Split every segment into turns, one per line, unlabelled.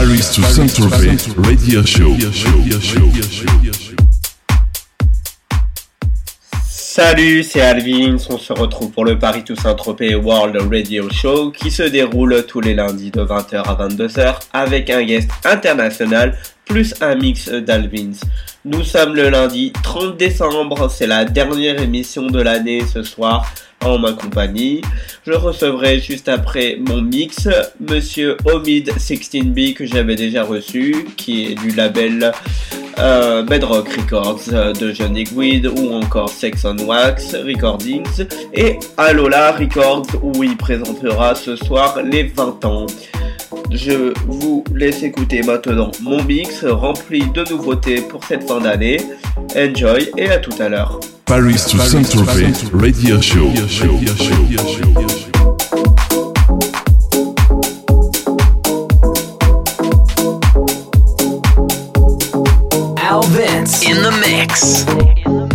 Paris to Saint-Tropez Radio Show.
Salut, c'est Alvin. On se retrouve pour le Paris to Saint-Tropez World Radio Show qui se déroule tous les lundis de 20h à 22h avec un guest international plus un mix d'Alvins. Nous sommes le lundi 30 décembre, c'est la dernière émission de l'année ce soir en ma compagnie. Je recevrai juste après mon mix Monsieur Omid 16B que j'avais déjà reçu, qui est du label euh, Bedrock Records de John Weed ou encore Sex on Wax Recordings et Alola Records où il présentera ce soir les 20 ans. Je vous laisse écouter maintenant mon mix rempli de nouveautés pour cette fin d'année. Enjoy et à tout à l'heure.
Paris to Saint-Tropez Radio Show.
Al Vince in the mix.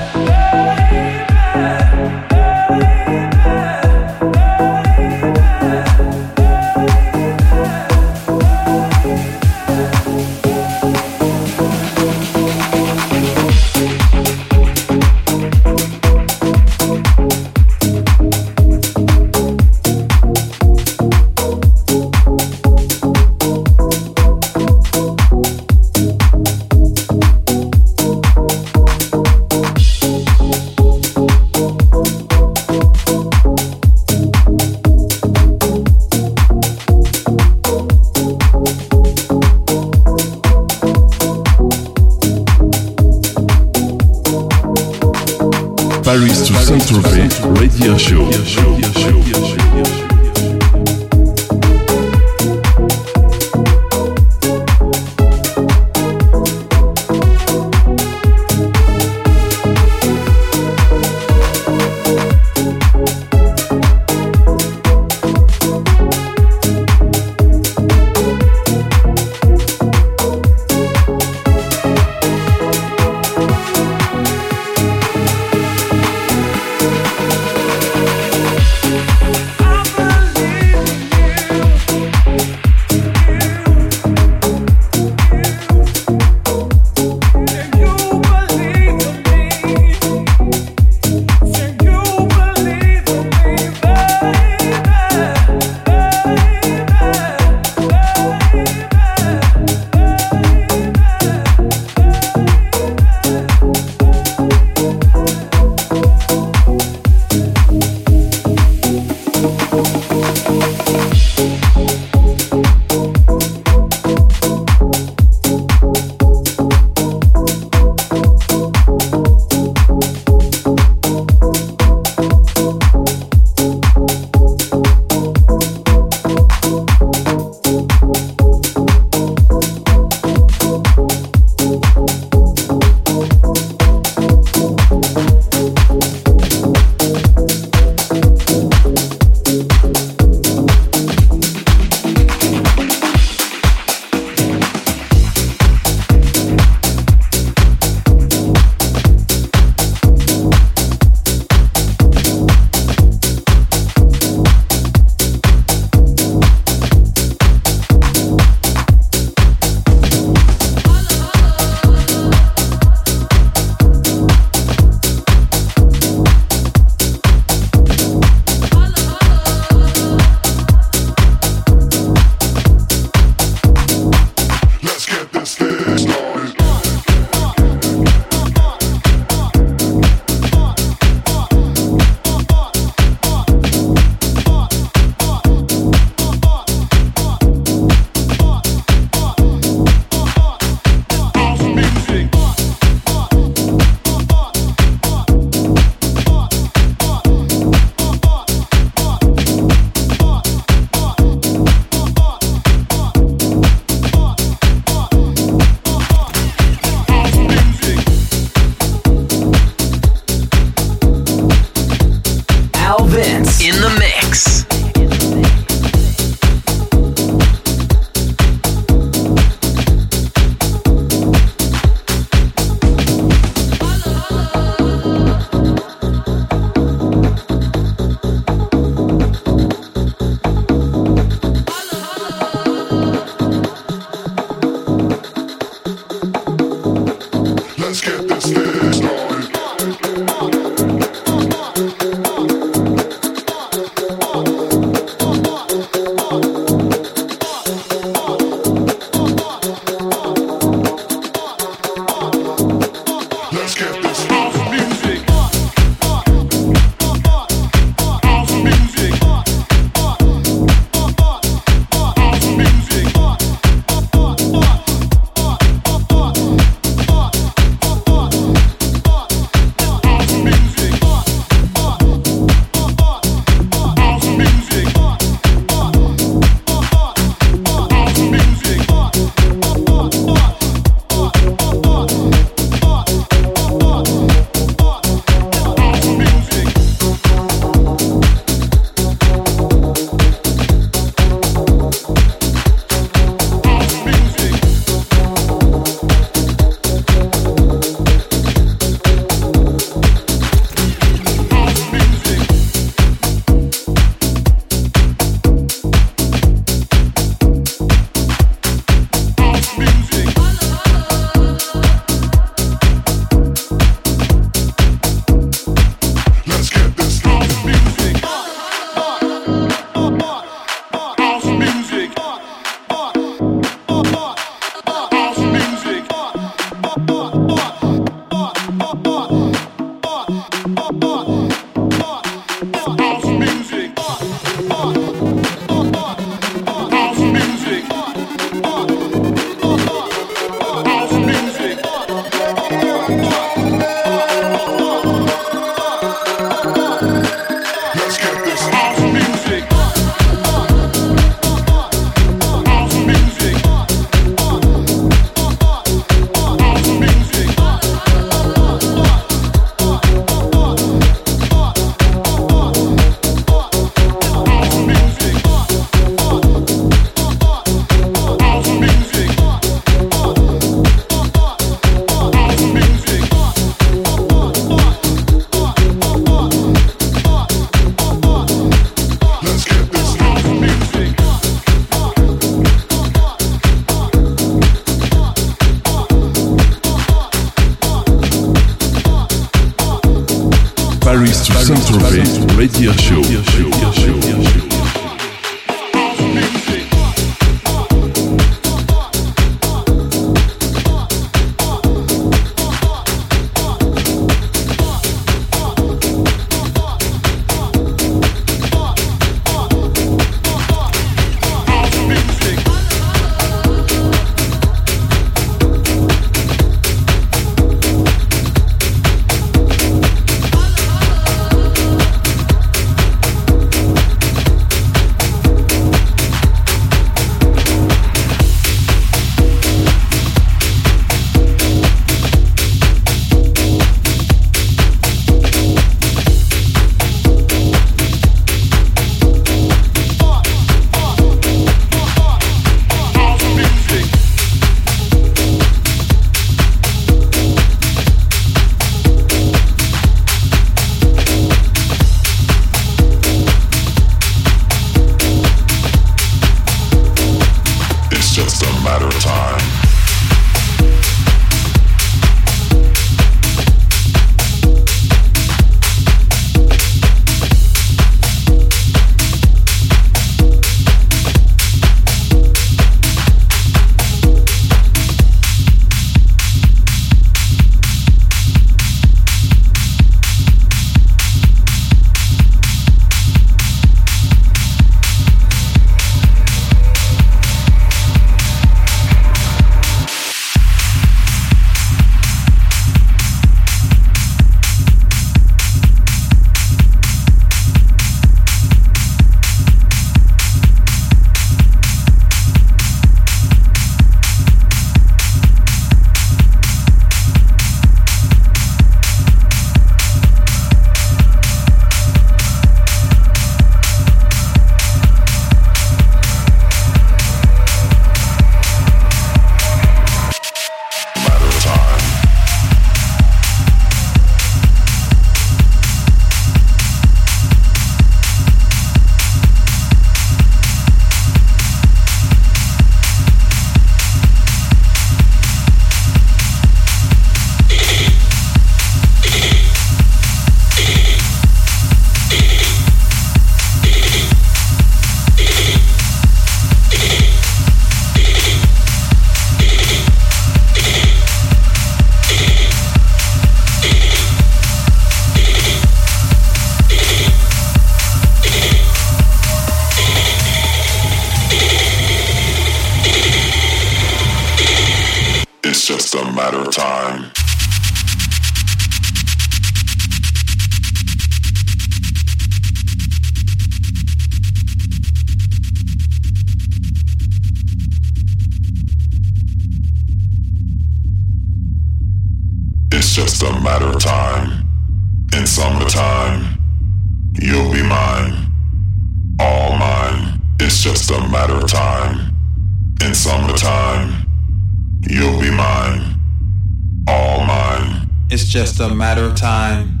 Just a matter of time.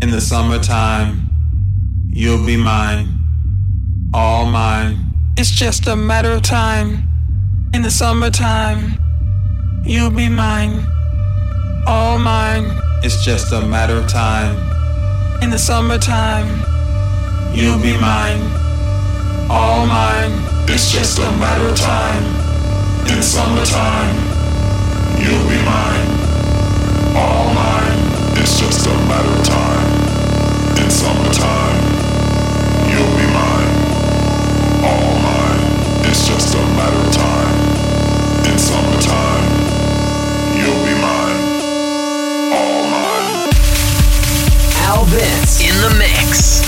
In
the summertime, you'll be mine. All mine. It's just a matter of time. In the summertime, you'll be mine. All mine. It's just a matter of time. In the summertime, you'll be mine. All mine.
It's just a matter of time. In summertime, you'll be mine.
Vince in the mix.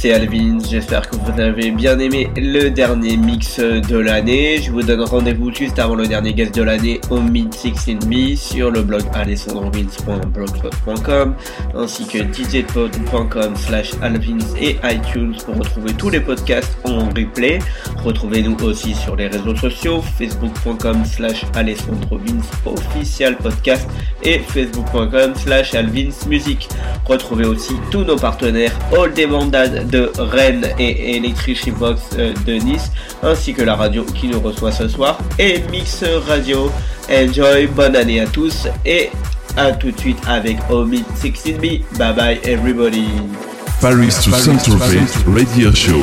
C'est Alvin, j'espère que vous avez bien aimé le dernier mix de l'année. Je vous donne rendez-vous juste avant le dernier guest de l'année au Mid 16B sur le blog alessandrovins.blogspot.com ainsi que djpod.com slash alvins et iTunes pour retrouver tous les podcasts en replay. Retrouvez-nous aussi sur les réseaux sociaux facebook.com slash alessandrovins official podcast et facebook.com slash alvins. Retrouvez aussi tous nos partenaires All Demandad de Rennes et Electric Box euh, de Nice, ainsi que la radio qui nous reçoit ce soir et Mix Radio. Enjoy, bonne année à tous et à tout de suite avec Omid 16B. Bye bye everybody.
Paris to Saint-Tropez Radio Show.